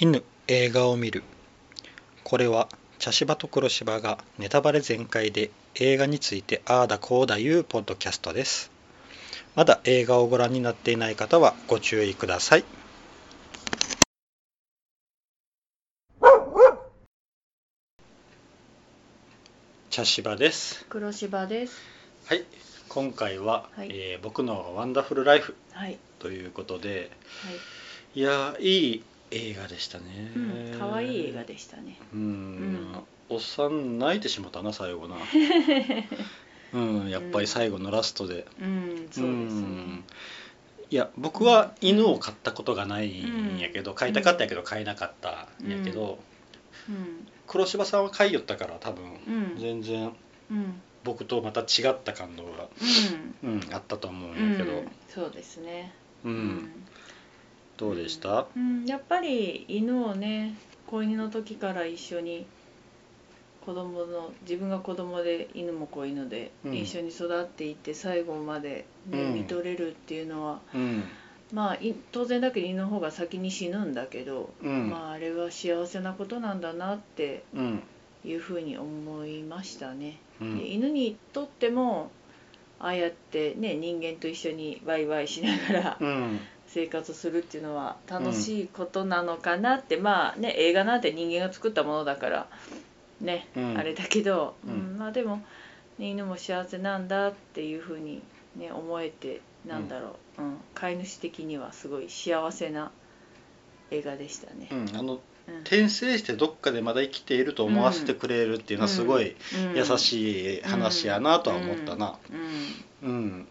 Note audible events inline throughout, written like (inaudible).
犬映画を見るこれは茶芝と黒芝がネタバレ全開で映画についてああだこうだいうポッドキャストですまだ映画をご覧になっていない方はご注意ください茶芝です黒芝です。はい今回は、はいえー僕のワンダフルライフはい。ということではい。いやーいい映画でしたね。うん、可愛い映画でしたね。うん、おっさん泣いてしまったな最後な。(laughs) うんやっぱり最後のラストで、うん、そうですね。ん。いや僕は犬を飼ったことがないんやけど、うん。飼いたかったんやけど飼えなかったんやけど、うん、黒柴さんは飼いよったから多分、うん全然うん、僕とまた違った感動が、うん、あったと思うんうん、やけど、うんそうですね。うんどうでした、うん、やっぱり犬をね、子犬の時から一緒に。子供の自分が子供で犬も子犬でうん。一緒に育っていって最後まで、ねうん。見とれるっていうのはうん。まあい当然だけど犬の方が先に死ぬんだけど、うん。まああれは幸せなことなんだなってうん。いうふうに思いましたね。うん。で犬にとってもああやってね人間と一緒にワイワイしながらうん生活するっていうのは楽しいことなのかなって、まあね映画なんて人間が作ったものだからね、うん。あれだけど、うん。うんまあでも、ね、犬も幸せなんだっていうふうに、ね、思えてなんだろう、うん。飼い主的にはすごい幸せな映画でしたね。うん。あのうん転生してどっかでまだ生きていると思わせてくれるっていうのはすごいうん優しい話やなとは思ったな。うんうん。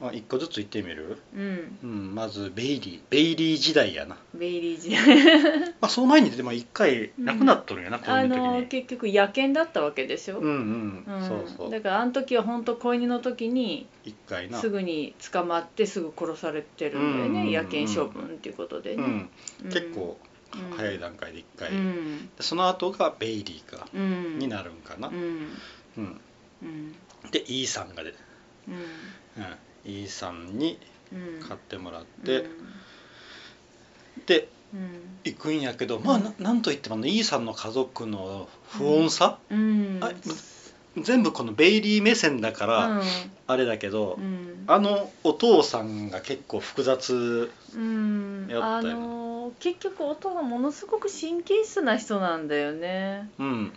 まあ一個ずつ言ってみる？うんうんうん。まずベイリー、ベイリー時代やな。ベイリー時代 (laughs) まあその前にでも一回亡くなっとるんやな、ういう時に。の結局野犬だったわけでしょ、うんうん。うんそうそうだ。からあの時は本当子犬の時に一回な。すぐに捕まってすぐ殺されてるんだよね、うん野犬処分っていうことでね、うん。うん結構うん。早い段階で一回。うん。でその後がベイリーかうん。になるんかな。う。ん。でイーさんがで、うん。うん。イーさんにうん。買ってもらって、でうん。行くんやけどまあななんといってもイーさんの家族の不穏さ、うん。あ全部このベイリー目線だから、うん。あれだけど、うん。あのお父さんが結構複雑やったよの結局音がものすごく神経質な人なんだよね。うん。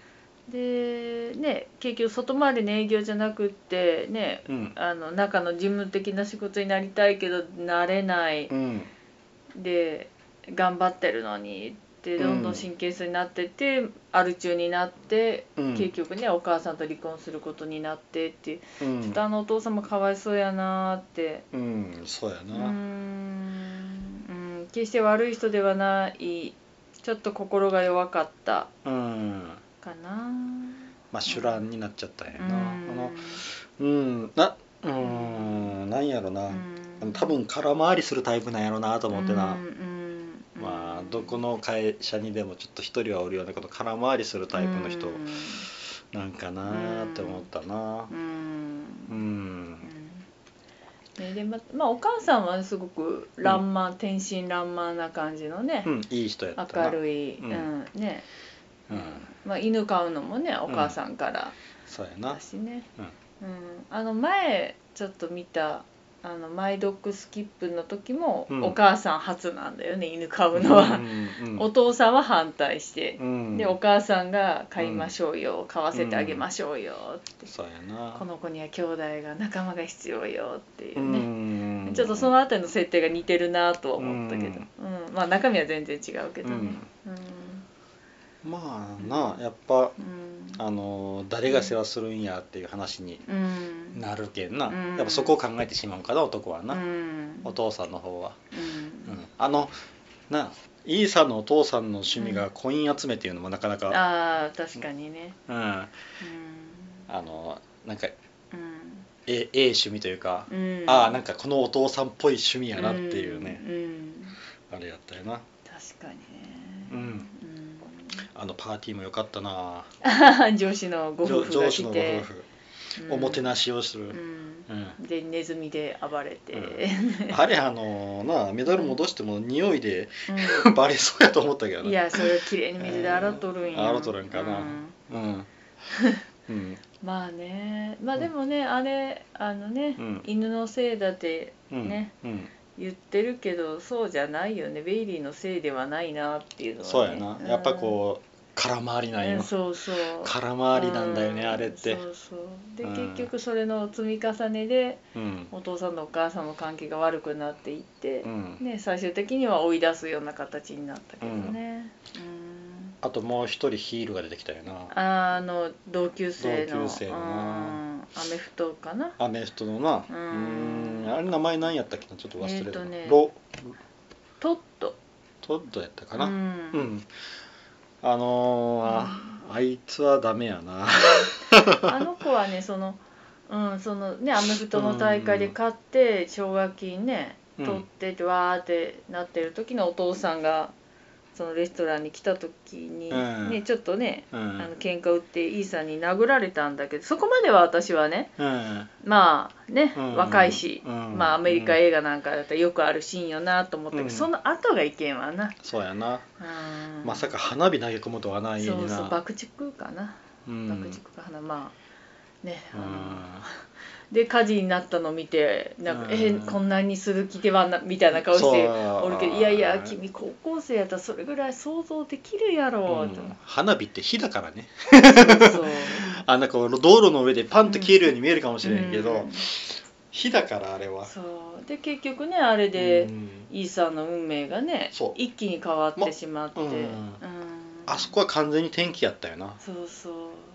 でね結局外回りの営業じゃなくってねうん。あの中の事務的な仕事になりたいけどなれない。うん。で頑張ってるのにってどんどん神経質になってって、アル中になって、うん。結局ねお母さんと離婚することになってって。ちょっとあのお父さんもかわいそうやなーって。うん。そうやな、んうん決して悪い人ではないちょっと心が弱かったうん。かな。まあ主乱になっちゃったんやな、うん。あのうん。なうん。なんやろな、うん。多分空回りするタイプなんやろなと思ってな、うんうんまあどこの会社にでもちょっと一人はおるようなこと空回りするタイプの人うん。なんかなって思ったな。うん。うんね、でままあお母さんはすごく爛漫、天真爛漫な感じのねう、んいい人やったな。明るい、ううんんね、うん。まあ、犬飼うのもねお母さんからそうやな。だしね、うん。うん。あの前ちょっと見たあのマイドッグスキップの時も、うん。お母さん初なんだよね犬飼うのは、うんうんお父さんは反対して、うん。でお母さんが飼いましょうよ、飼わせてあげましょうよって、そうやな。この子には兄弟が仲間が必要よっていううね、んちょっとそのあたりの設定が似てるなとは思ったけど、ううん。まあ中身は全然違うけどね。まあなやっぱうん。あの誰が世話するんやっていう話にうんなるけんな、うん。やっぱそこを考えてしまうかな男はな、うん。お父さんの方は、うん。うん。あのなイーさんのお父さんの趣味がコイン集めっていうのもなかなか、ああ確かにね。うん、うん。あのなんかうん。えええ趣味というか、うん。ああなんかこのお父さんっぽい趣味やなっていうね、うんうん。あれやったよな。確かにね。うん。あのパーティーも良かったな。う (laughs) ん上司のご夫婦が上上司のご来て夫婦。うんおもてなしをする、うん。うん。でネズミで暴れて、あれあのなメダル戻しても匂いでう (laughs) バレそうやと思ったけどん、ね。いやそれをきれいに水で洗っとるんや、洗っとるんかな。うん。うん。(laughs) うん。まあね。まあでもね、あれあのね、うん。犬のせいだってうん。ねうん。言ってるけどそうじゃないよね。ベイリーのせいではないなっていうのは、ね、そうやな。やっぱこう空回りなんうんよそうそう。空回りなんだよねうんあれって。そうそう。で、うん。結局それの積み重ねでうん。お父さんとお母さんの関係が悪くなっていってう、ん。ね、最終的には追い出すような形になったけどね、うん。あともう一人ヒールが出てきたよな。あの同級生の同級生のな。うん。アメフトかな？アメフトのな。ううん。んあれ名前何やったっけな？ちょっと忘れた、えーとね。ロ。トットトッドやったかな？ううん、んあのーああいつはダメやな。(laughs) あの子はねそのうんそのねアメフトの大会で勝って奨学金ねうん取っててわーってなってる時のお父さんがそのレストランに来た時に、うん。ねちょっとねうあのん喧嘩売ってイーサンに殴られたんだけどそこまでは私はねうん。まあね、うん若いし、うんまあアメリカ映画なんかだったらよくあるシーンよなと思ったけど、うん。その後がいけんわな、そうやな。うん。まさか花火投げ込むとはないそうそう爆竹かな、うん。爆竹か花まあねあの、うんで火事になったの見てなんか、うん。えこんなにする気ではなみたいな顔しておるけどいやいや君高校生やったらそれぐらい想像できるやろうと、うん花火って火だからね。(laughs) あなんか道路の上でパンと消えるように見えるかもしれんけど、うん。火だからあれは。そう。で結局ねあれで、うん。イーサンの運命がね一気に変わってしまって、まあそこは完全に転機やったよな。そうそ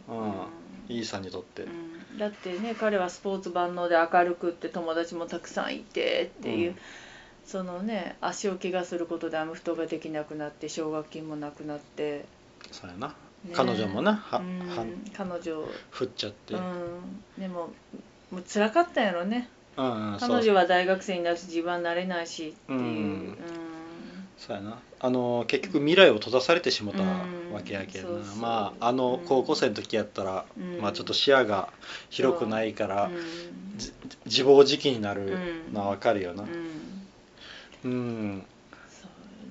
う、うん。イーサンにとって、うんだってね彼はスポーツ万能で明るくって友達もたくさんいてっていう、うん。そのね足を怪我することでアメフトができなくなって奨学金もなくなって、そうやな、ね。彼女もなは、うん。は彼女、振っちゃって、うん、でももう辛かったんやろね。うんうん彼女は大学生になるし自分はなれないしっていう、うん。うんそうやな。あの結局未来を閉ざされてしもたうん。わけやけどな、そうそう。まああのうん。高校生の時やったら、うん。まあちょっと視野が広くないから、うん。じ自暴自棄になるうん。のはわかるよな。うん。うん、そう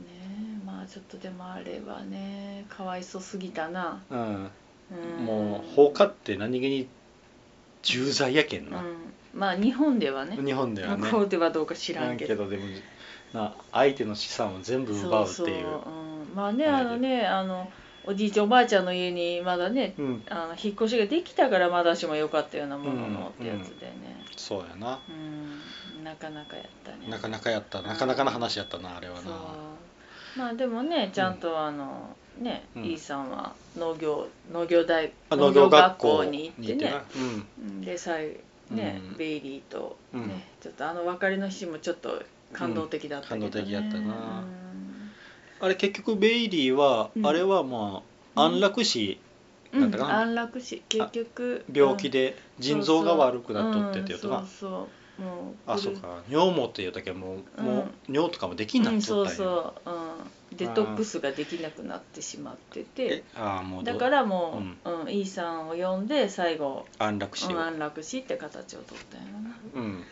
ね。まあちょっとでもあれはねかわいそすぎたな、うん。うん、もう放火って何気に重罪やけんな、うん、まあ日本ではね。日本ではね。向こうではどうか知知らんけど。でもな相手の資産を全部奪うっていう。そうん、まあねあのねあのおじいちゃんおばあちゃんの家にまだねうん。あの引っ越しができたからまだしも良かったようなもののうんってやつでね。そうやな。うん、なかなかやったね。なかなかやった。なかなかな話やったなあれはな。まあでもねちゃんとあの、ね、うん。イーさんは農業農業大あ農業学校に行ってね。な。うん。うん。で最後ね、うん。ベイリーとね、うん。ちょっとあの別れのシーンもちょっと感動的だったけど、ね。うん感動的やったな。うん。あれ結局ベイリーは、うん。あれはまあ安楽死だったかな、安楽死。結局病気で腎臓が悪くなっとってって言うとな、うん。そうそう。もうあそうか。尿もっていうだけもう,、もうん。う尿とかもできんなっったんや、そうそう、うん、デトックスができなくなってしまってて。えああもうどだからもう、うん。イーさんを呼んで最後、安楽死を、うん、安楽死って形を取ったんやろな。うん、うん。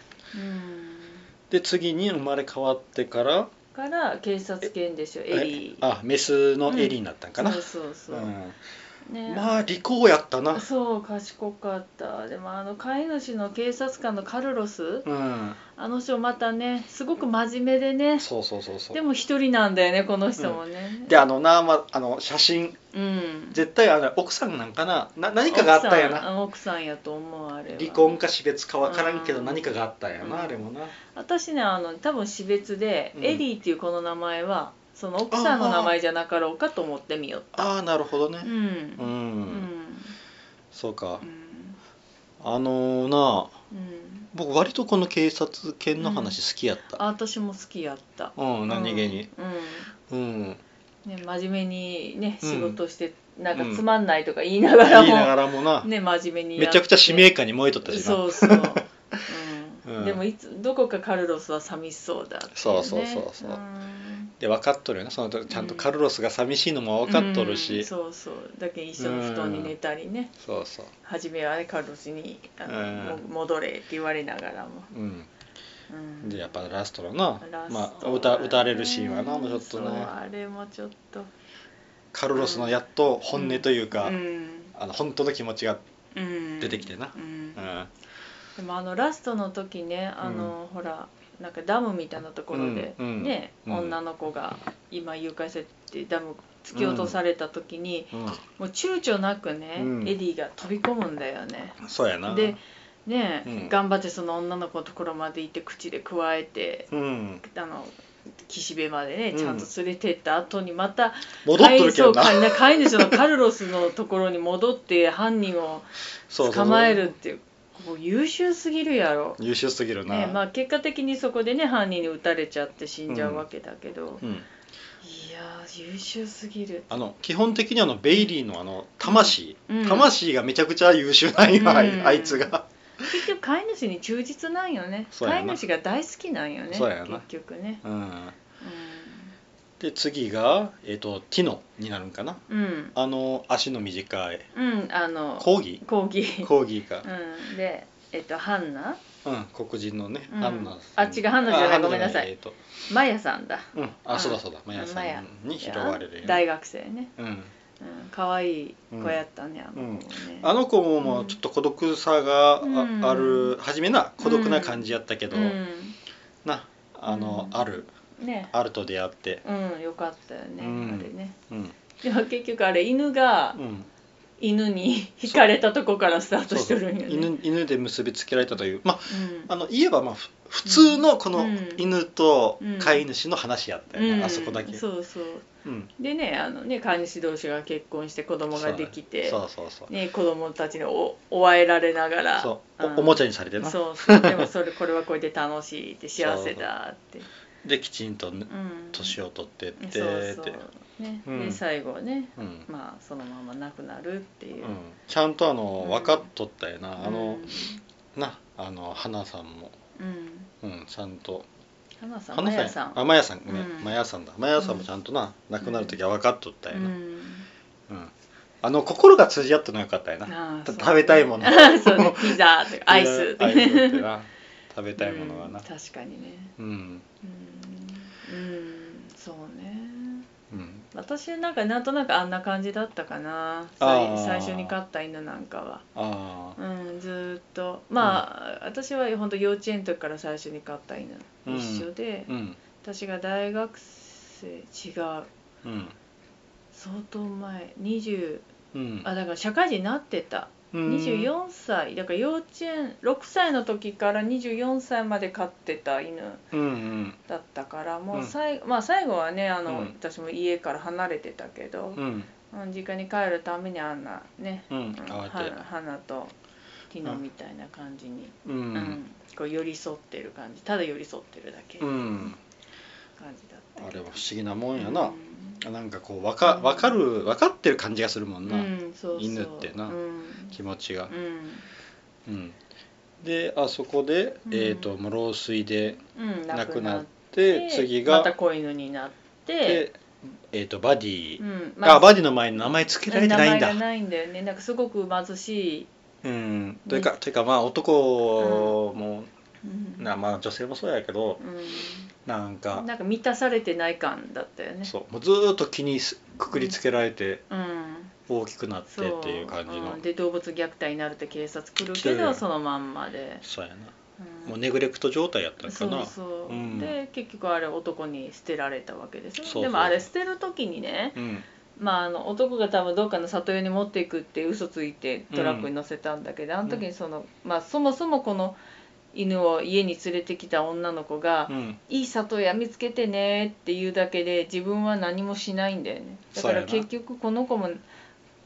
で次に生まれ変わってから？から警察犬でしょエリー。あメスのエリーになったんかな、そうそうそう、うんね。まあ利口やったな。そう賢かった。でもあの飼い主の警察官のカルロス。うん。あの人またねすごく真面目でね。そうそうそうそう。でも一人なんだよねこの人もね。であのな、まあの写真。うん。絶対あの奥さんなんかな。な何かがあったんやな。奥さん奥さんやと思うあれは。離婚か死別か分からんけどうん。何かがあったんやな、うん。あれもな。私ねあの多分死別で、うん。エリーっていうこの名前はその奥さんの名前じゃなかろうかと思ってみよった。ああなるほどね。うん。うん、うんそうか。うん。あのなうん。僕割とこの警察犬の話好きやった。あ私も好きやった。うん、何気に。うん。うん、ね、真面目にねうん。仕事して、なんかつまんないとか言いながらも、言いながらもな、ね真面目にやめちゃくちゃ使命感に燃えとったしな。そうそう、(laughs) うん。うん。でもいつどこかカルロスは寂しそうだって、ね、そうそうそうそうんで分かっとるよねそのちゃんとカルロスが寂しいのも分かっとるし、うん。そうそう。だけど一緒の布団に寝たりね、そうそう。初めはねカルロスにあの、戻れって言われながらも、うん。うん。でやっぱラストのな。まあ歌歌われるシーンはな。もうちょっとね。あれもちょっと。カルロスのやっと本音というか、うん。あの本当の気持ちがうん。出てきてな。うん。うん。でもあのラストの時ねあの、ほらなんかダムみたいなところで、ね、うん。女の子が今誘拐されてダム突き落とされた時に、うん。もう躊躇なくね、うん。エディが飛び込むんだよね。そうやな。でね、うん。頑張ってその女の子のところまで行って口でくわえてうん。あの岸辺までねうん。ちゃんと連れてった後にまた、戻っとるけどな。飼い主のカルロスのところに戻って犯人を捕まえるっていうもう優秀すぎるやろ。優秀すぎるな、ねまあ、結果的にそこでね犯人に撃たれちゃって死んじゃうわけだけど、うん、いやー優秀すぎる。あの基本的にあのベイリーのあの魂、うん。魂がめちゃくちゃ優秀なん。よ、あいつが。結局飼い主に忠実なんよね。飼い主が大好きなんよね。結局ね。うんで次が、えー、とティノになるんかな？うん。うん、あの足の短い。うん、あのコーギ講義ーコーギーか、うん、でえっとハンナ？うん、黒人のね、うん。ハンナあ違うハンナじゃない。ごめんなさい。えーと。マヤさんだ。うん、あ、うんそうだそうだ。マヤさんに拾われる大学生ね。うん、うん可愛い子やったね、あの子もね、あの子もちょっと孤独さがあ,、る。初めな孤独な感じやったけど、うなあの、うん。ある。ん、ね。あると出会って。うんよかったよね、うん。あれね。うん。でも結局あれ犬がうん。犬に惹かれたとこからスタートしてるんよね。犬犬で結びつけられたという。まあうん。あの言えばまあふ普通のこのうん。犬とうん。飼い主の話やったよね、うん。あそこだけ。そうそう。うん。でねあのね飼い主同士が結婚して子供ができてそうそうそう。ね、子供たちにお追わえられながら。そう。お,、うん。おもちゃにされてな。そうそう。でもそれ (laughs) これはこれで楽しいって幸せだってできちんとねうん。年を取ってってそうってそう。ね、うん。で最後ねうん。まあそのまま亡くなるっていう、うん、ちゃんとあのうん。分かっとったよな、あのうなあの花さんも、ん、うん、うん、ちゃんと。花さん花マヤさん。あマヤさんね、うん。マヤさんだ。マヤさんもちゃんとな、亡くなる時は分かっとったよな、うん。うん。あの心が通じ合ったのよかったよな。ああそう食べたいもの (laughs) そうね。ピザとかアイス。アイスってな。食べたいものがな。うん。確かにね。うん。うん、うん、そうね。うん。私なんかなんとなくあんな感じだったかな。あ最ー。最初に飼った犬なんかは。ああうんずーっと。まあ、私は本当幼稚園の時から最初に飼った犬うん。一緒で、うん。私が大学生違う。うん。相当前20うん。あだから社会人になってた。うん24歳だから幼稚園6歳の時から24歳まで飼ってた犬だったからもううん。最,、まあ、最後はねあの、うん。私も家から離れてたけど、実家に帰るためにあんなね、花花とティノみたいな感じに、ううん。ん。こう寄り添ってる感じ。ただ寄り添ってるだけ。う感んじだった。あれは不思議なもんやうな、なんかこうわかわかる分かってる感じがするもんん、な、犬ってな。うん。気持ちが。う、ん。うん、であそこで、うん。えー、ともう老衰でうん、亡くなっでて次またが、子犬になって、でえー、とバディ、うんあバディの前に名前付けられてないんだ。名前がないんだよね。なんかすごく貧しい、うん。というか、というかまあ男も、うんなまあ女性もそうやけどなんうかん、なんか満たされてない感だったよね。そうもうずーっと気にすくくりつけられてうん。大きくなってそうっていう感じの。う。ん。で動物虐待になるって警察来るけどそのまんまで、そうやな、うん。もうネグレクト状態やったのかそうなそう、うん。で結局あれ男に捨てられたわけでしょそうそう。でもあれ捨てる時にね、うん。まあ、あの男が多分どっかの里親に持っていくって嘘ついてトラックに乗せたんだけど、あの時にその、まあ、そもそもこの犬を家に連れてきた女の子がうん「いい里親見つけてね」って言うだけで自分は何もしないんだよね。だから結局この子も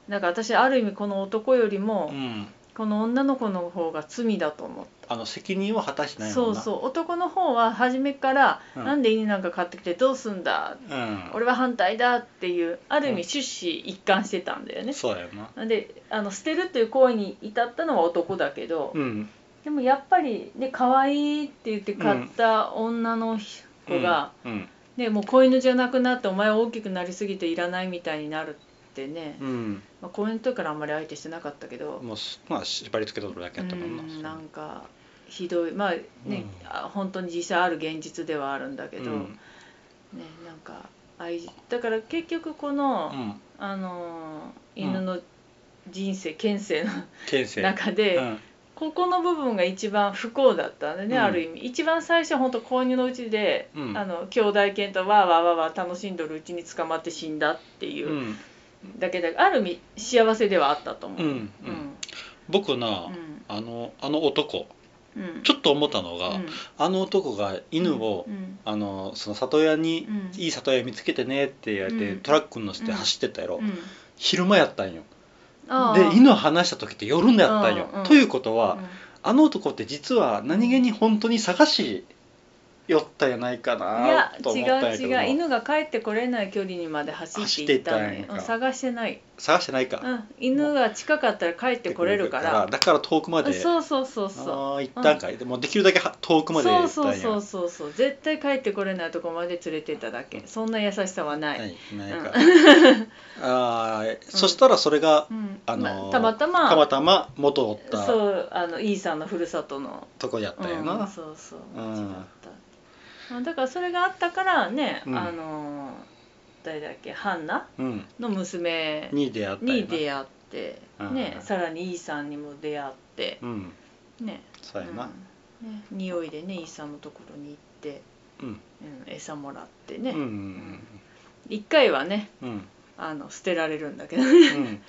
なんか私ある意味この男よりもうん。この女の子の方が罪だと思った。あの責任を果たしてないそうそう。男の方は初めから、うん。なんで犬なんか買ってきてどうすんだ？うん。俺は反対だっていうある意うん。味終始一貫してたんだよね、そうやな。なんであの捨てるっていう行為に至ったのは男だけど、うんでもやっぱりで可愛いって言って買った女の子が、うんねもう子犬じゃなくなってお前は大きくなりすぎていらないみたいになるってね、うん。まあ、子犬の時からあんまり相手してなかったけど。もうすまあ縛り付けとるだけやったもんなうんなんかひどい。まあね、うん。あ本当に実際ある現実ではあるんだけど、うん。ねなんか愛だから結局この、うん。あのー犬の人生県政の県政中で、うんここの部分が一番不幸だったんでね、うん。ある意味。一番最初は本当子犬のうちで、うん。あの兄弟犬とわーわーわーわー楽しんどるうちに捕まって死んだっていう。う、ん。だけである意味幸せではあったと思う。うんうん。僕な、うん。あのあの男うん。ちょっと思ったのが、うん。あの男が犬を、うんあのその里親に、うん。いい里親見つけてねって言われて、うん。トラックに乗せて走ってったやろ、うん。昼間やったんよで犬を離した時って夜のやったんよ、ということは、うん。あの男って実は何気に本当に探し寄ったやないかいなやと思違うったんやけど違う犬が帰ってこれない距離にまで走っていったのよ走っていったんやんか。うん探してない、探してないか、うん、犬が近かったら帰ってこれるから。だから遠くまで。そうそうそうそう。ああ行ったんか。い、でもできるだけは遠くまで行ったんや。そうそうそうそうそう。絶対帰ってこれないとこまで連れてっただけ。そんな優しさはない、はいないか、うん。(laughs) ああそしたらそれが、うん。あのーまたまたま。たまたま元おった。そうあのイーさんのふるさとの。とこやったんやな、うん、そうそう。うん。違った、あだからそれがあったからね、うん。あの誰だっけハンナ？うん。の娘に出会っに出会って、うん。ねさらにイーさんにも出会ってうん。ね。そうやな。うん。ね匂いでねイーさんのところに行って、うん。うん、餌もらってね、うんうん一回はねうん。あの捨てられるんだけど、ううん、(laughs) ん。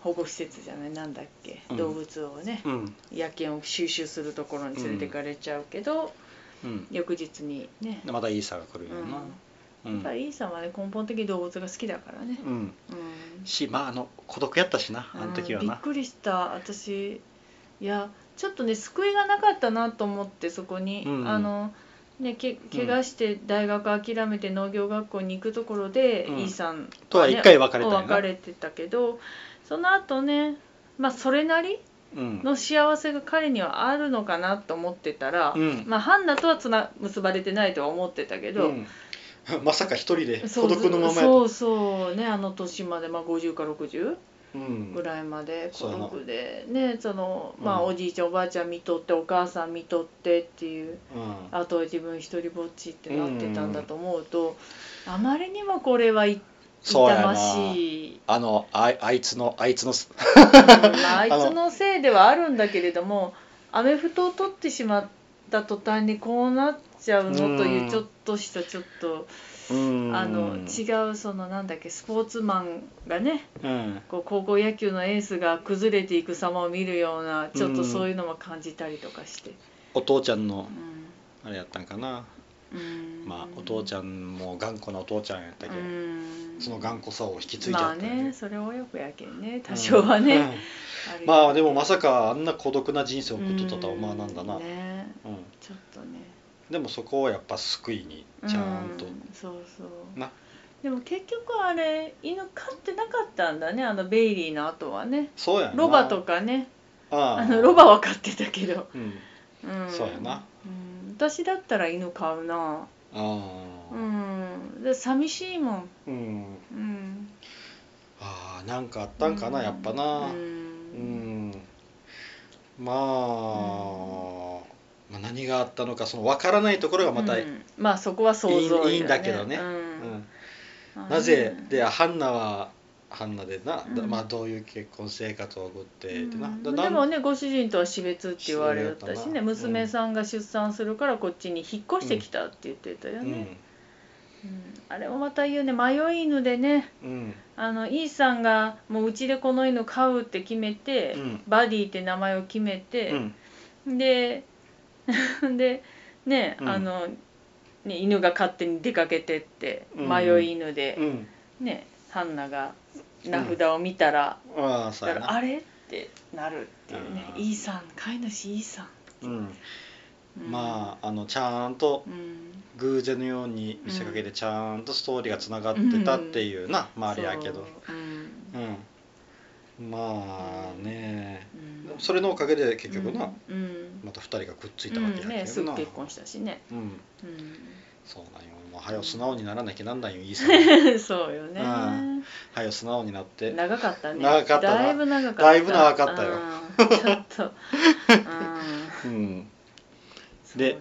保護施設じゃないなんだっけ、うん。動物をねうん。野犬を収集するところに連れてかれちゃうけど、うん。翌日にね。でまたイーサが来るよな。うん。やっぱりイーさんはね根本的に動物が好きだからね、うん。うん。しまああの孤独やったしなあの時はうんびっなくりした私。いやちょっとね救いがなかったなと思ってそこに、うん。あのねけ怪我して大学諦めて農業学校に行くところで、うん。イーさんとは一回別れた別れてたけどその後ねまあそれなりうんの幸せが彼にはあるのかなと思ってたら、うん。まあハンナとはつな結ばれてないとは思ってたけど、うん。(laughs) まさか一人で孤独のままそうそうねあの年まで、まあ、50か60うん。ぐらいまで孤独でねそのまあうんおじいちゃんおばあちゃん見とってお母さん見とってっていううん。あとは自分一人ぼっちってなってたんだと思うと、あまりにもこれはい痛まそうあのああいつのあいつの (laughs) あ、あいつのせいではあるんだけれどもアメフトを取ってしまった途端にこうなっちゃうのといううんちょっとしたちょっと、うん。あの違うそのなんだっけスポーツマンがねうん。こう高校野球のエースが崩れていく様を見るようなちょっとそういうのも感じたりとかして、お父ちゃんのうん。あれやったんかな。うんまあお父ちゃんも頑固なお父ちゃんやったけどうん。その頑固さを引き継いじゃまあったよね。それ親子やけんね多少はね、うん。まあでもまさかあんな孤独な人生を送っとったとは思わなんだな、うね。うん。ちょっとね。でもそこをやっぱ救いにちゃんと、うん。そうそう。な。でも結局あれ犬飼ってなかったんだねあのベイリーの後はね。そうやな。ロバとかね。ああ。のロバは飼ってたけど、うん。うん、そうやな、うん、私だったら犬飼うな。ああ。うん。で寂しいもん。うん、うん。ああなんかあったんかな、やっぱな。ううん。ん、まあ、まあ何があったのかその分からないところがまた、うん。まあそこは想像いいいいんだけどね。ううん。んなぜでハンナはハンナでな、うん。まあ、どういう結婚生活を送ってってな、うん。でもねご主人とは死別って言われたしね娘さんが出産するからこっちに引っ越してきたって言ってたよね、うん。あれもまた言うね迷い犬でねうん。うんあのイーさんがもううちでこの犬飼うって決めて、うん。バディって名前を決めうて、ん。で (laughs) でね、うん。あのね犬が勝手に出かけてってうん。迷い犬で、うん。ねハンナが名札を見たら、ああそうやな。だからあれってなるっていうね。あーイーさん飼い主イーさん、うん。うん。まああのちゃんとうん。偶然のように見せかけてちゃんとストーリーがつながってたっていうな、まああれやけど。そう。うん。うん。まあね。うん。それのおかげで結局な、うん。また二人がくっついうんたわけやねけどな、すぐ結婚したしね。うん。うんそうなんよ。もうはよ素直にならなきゃなんないよいいさそうよね。うん。はよ素直になって。長かったね。長かったな。だいぶ長かった。だいぶ長かったよ。うん。ちょっと。(laughs) うん。うん。そうよね。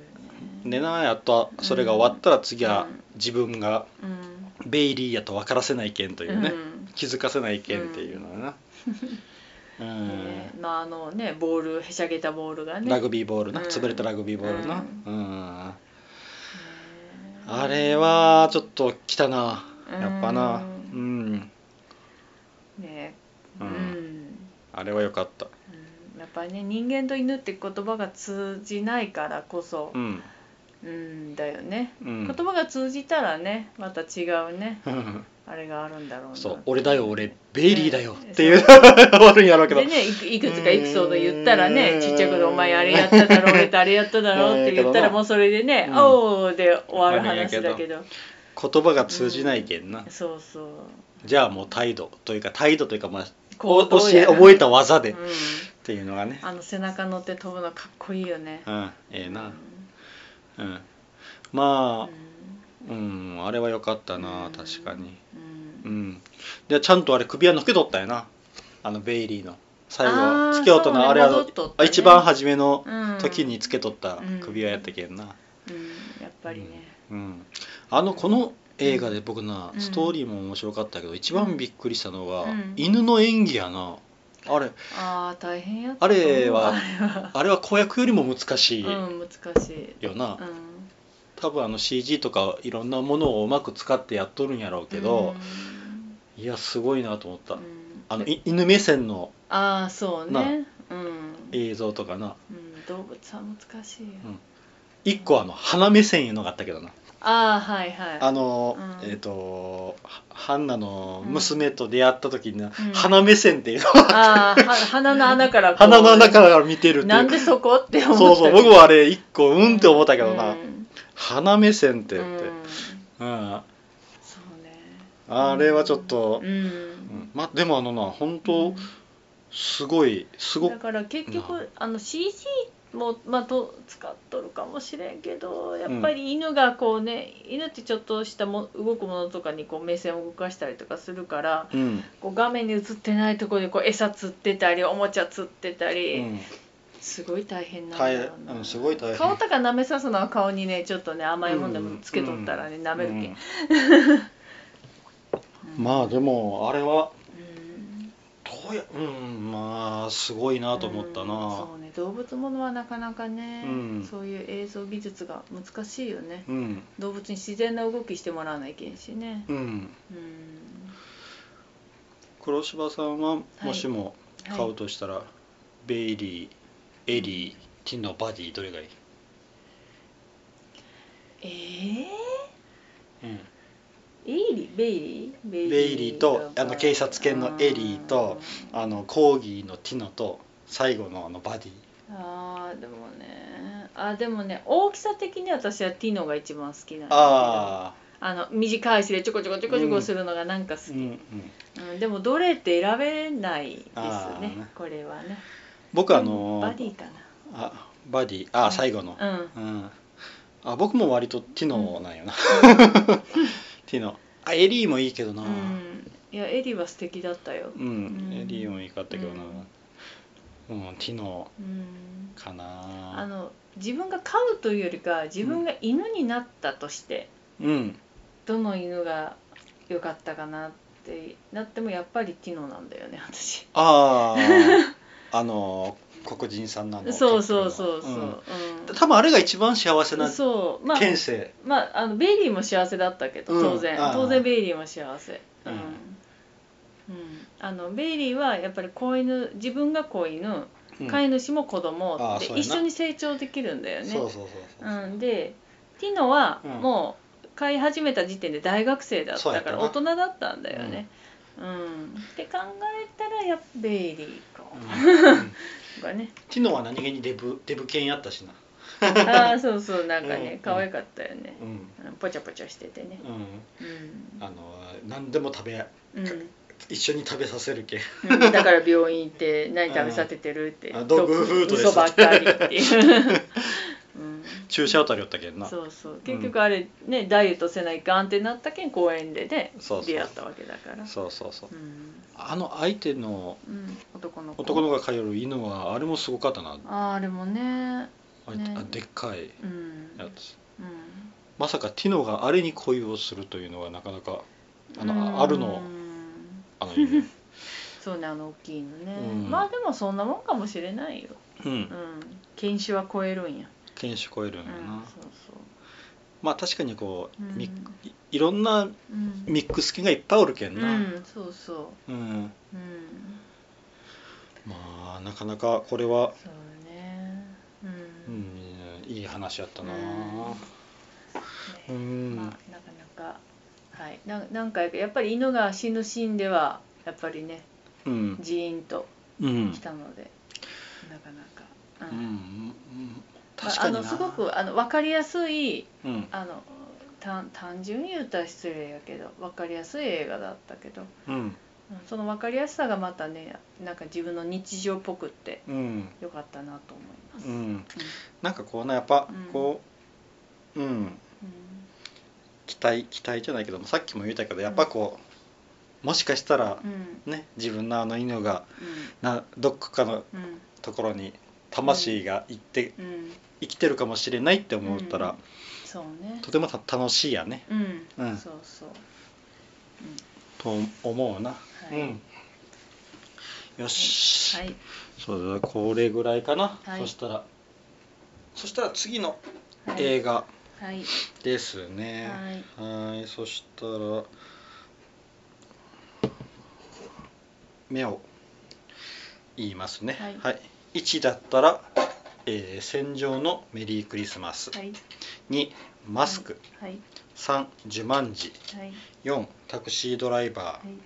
でなやっとそれが終わったら次はうん。自分がうん。ベイリーやと分からせない件というね、うん。気づかせない件っていうのはな、うん。ねまああのねボールへしゃげたボールがね。ラグビーボールな、うん。潰れたラグビーボールな、ううん。ねあれはちょっときたな。やっぱな。ううん。ん、ね。ううんん、あれは良かった。うん。やっぱりね人間と犬って言葉が通じないからこそ。うん。うんだよね。うん。言葉が通じたらねまた違うね (laughs) あれがあるんだろうな。そう俺だよ俺ベイリーだよ。ね。っていうそう終わるんやろうけど。でねいくいくつかエピソード言ったらうんねちっちゃい頃お前あれやっただろ俺とあれやっただろって言ったらうん。もうそれでねうん。おおで終わる話だけど。言葉が通じないけんな、そうそう。じゃあもう態度というか態度というかまあ教え覚えた技で。っうん。ていうのがね。あの背中乗って飛ぶのかっこいいよね。うん。ええな。うん。うん。まあうんうんあれは良かったなうん確かに。うん。うん。でちゃんとあれ首輪のけとったよな。あのベイリーの。最あ後ーつけようとなあれは一番初めのうん。時につけとった首輪やったけんな。うん。やっぱりね。うん。あのこの映画で僕なうん。ストーリーも面白かったけど一番びっくりしたのがうん。犬の演技やな。あれ。ああ大変や (laughs) あれは。あれは子役よりも難しいうん難しい。よな。うん多分あの CG とかいろんなものをうまく使ってやっとるんやろうけどいやすごいなと思った。うん。あのい犬目線のああそうね。うん。映像とかな。うん動物は難しいよ。一個あの鼻目線いうのがあったけどな。ああはいはい。あの、うん。えっ、とはハンナの娘と出会った時にな、ん。鼻目線っていうのああは鼻の穴から鼻の中から見てるっていう。なんでそこって思った。そうそう僕はあれ一個うんって思ったけどな、うん鼻目線ってうんって、うん。そうね。あれはちょっとう、うん。んまでもあのな本当すごいすごだから結局あの CG も、まあ、と使っとるかもしれんけどやっぱり犬がこうね、犬ってちょっとしたも動くものとかにこう目線を動かしたりとかするからうん、こう画面に映ってないところでこう餌釣ってたりおもちゃ釣ってたり、うん、すごい大変なんだ大ろうな、変うんすごい大変。顔とか舐めさすのは顔にねちょっとね甘いもんでもつけとったらね、舐めるけん、うん。(laughs) まあでもあれはうん。どうやうんまあすごいなと思ったうんなそうね動物ものはなかなかね、うん。そういう映像技術が難しいよね。うん。動物に自然な動きしてもらわないけんしね。うん。うん。黒柴さんははい。もしもはい。買うとしたら、ベイリーエリーティノバディどれがいい、えー、うん、エイリー？ベイリー？ベベイリーとがあの警察犬のエリーとあのコーギーのティノと最後のあのバディ。あーでもね。あでもね大きさ的に私はティノが一番好きなんだけど。ああの短い足でちょこちょこちょこちょこするのがなんか好き、あ、うんうん、うんでもどれって選べないですねあー。ねこれはね僕あのバディかあバディ。あ最後の、なうん。うん、あ僕も割とティノなんよな、(laughs) ティノ。あエリーもいいけどな。うん。いやエリは素敵だったよ。うん、うん。エリーもいいかったけどな。うん、ティノうん。かな。あの自分が飼うというよりか自分が犬になったとして、うん。どの犬が良かったかなってなってもやっぱりティノなんだよね私。ああ (laughs) あの黒人さんなのそうそうそうそう、う。んうん。多分あれが一番幸せなそう。まあ県政。まああのベイリーも幸せだったけどうん。当然、ああ。当然ベイリーも幸せ。うん、ううん。んあのベイリーはやっぱり子犬自分が子犬うん。飼い主も子供でああそうやな。一緒に成長できるんだよね。そうそうそうそう、うん、でティノはうん。もう飼い始めた時点で大学生だったから大人だったんだよね。うん。って考えたらやっぱベイリーか、うん。(laughs) がね。ティノは何気にデブデブ犬やったしな。ああそうそうなんかねうん。可愛かったよね。う、ん。うん、ポチャポチャしててね。うん。うん、あの何でも食べうん。一緒に食べさせるけうん、だから病院行って何食べさせてるって。あドッグフードです。嘘ばっかりっていう、う (laughs) ん注射打たれよったけんな。そうそう。結局あれね、ダイエットせないかんってなったけん公園でねそうそう。出会ったわけだから。そうそうそう。うん、あの相手のうん、男の子。男の子が通う犬はあれもすごかったな。あーあれもね。あね。あでっかいうん。やつ。うん。まさかティノがあれに恋をするというのはなかなかあの、うん。あるのあの犬。(laughs) そうねあの大きいのね、うん。まあでもそんなもんかもしれないよ。うん。うん。犬種は超えるんや犬種超えるんうんやな、そうそう。まあ確かにこう、うん。ミいいろんなうん。ミックス犬がいっぱいおるけんうな、んそうそう。うん。うん。まあなかなかこれは、そうね。ううんん、いい話やったな。うねん、まあなかなか。はい。ななんかやっぱり犬が死ぬシーンではやっぱりねうん。ジーンとうん。きたので、なかなか、うん。ううん確かにな。あのすごくあの分かりやすいうん。あの単単純に言ったら失礼やけど分かりやすい映画だったけど、うん。うんその分かりやすさがまたねなんか自分の日常っぽくってうん。よかったなと思います。ううん。んなんかこうなやっぱうん。こううん。期待期待じゃないけどもさっきも言ったけどやっぱこうもしかしたらうん。うんね自分のあの犬がうなどっかのん。ところに魂が行ってうん。うん生きてるかもしれないって思ったら、うん。そうね。とてもた楽しいやね。うん、うん。そうそう、と思うな、はい。うん。よし、はい。そうだこれぐらいかな、はい。そしたらそしたら次のはい。映画はい。ですね。はい。はい。そしたら目を言いますね。はい。1だったら、えー戦場のメリークリスマス」はい。2マスク、はい。3ジュマンジはい。4タクシードライバー、はい。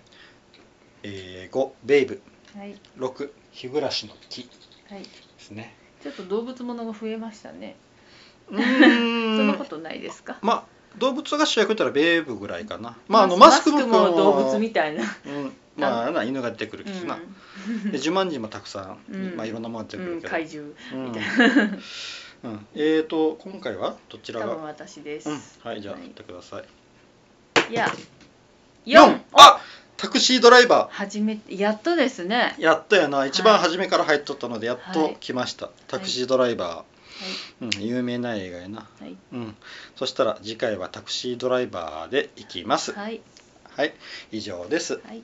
えー5ベイブ。はい。6日暮らしの木。はい。ですね。ちょっと動物ものが増えましたね。う (laughs) そんなことないですか？まあ動物が主役だったらベーブぐらいかな。まああのママスクもも動物みたいな。うん、まあな犬が出てくるうけどな、ん。でジュマンジもたくさん、うん。まあいろんなものが出てくうんるけど、怪獣。うん。みたいな。うん。えーと今回はどちら多が分私です、うん。はいじゃあはい。振ってください、いや四4あタクシードライバ初めてやっとですね。ーやっとやな。一番初めから入っとったのでやっとはい来ました、タクシードライバー、はうん、有名な映画やな、いはい。うん、そしたら次回はタクシードライバーで行きます。はい。はい。以上です。はい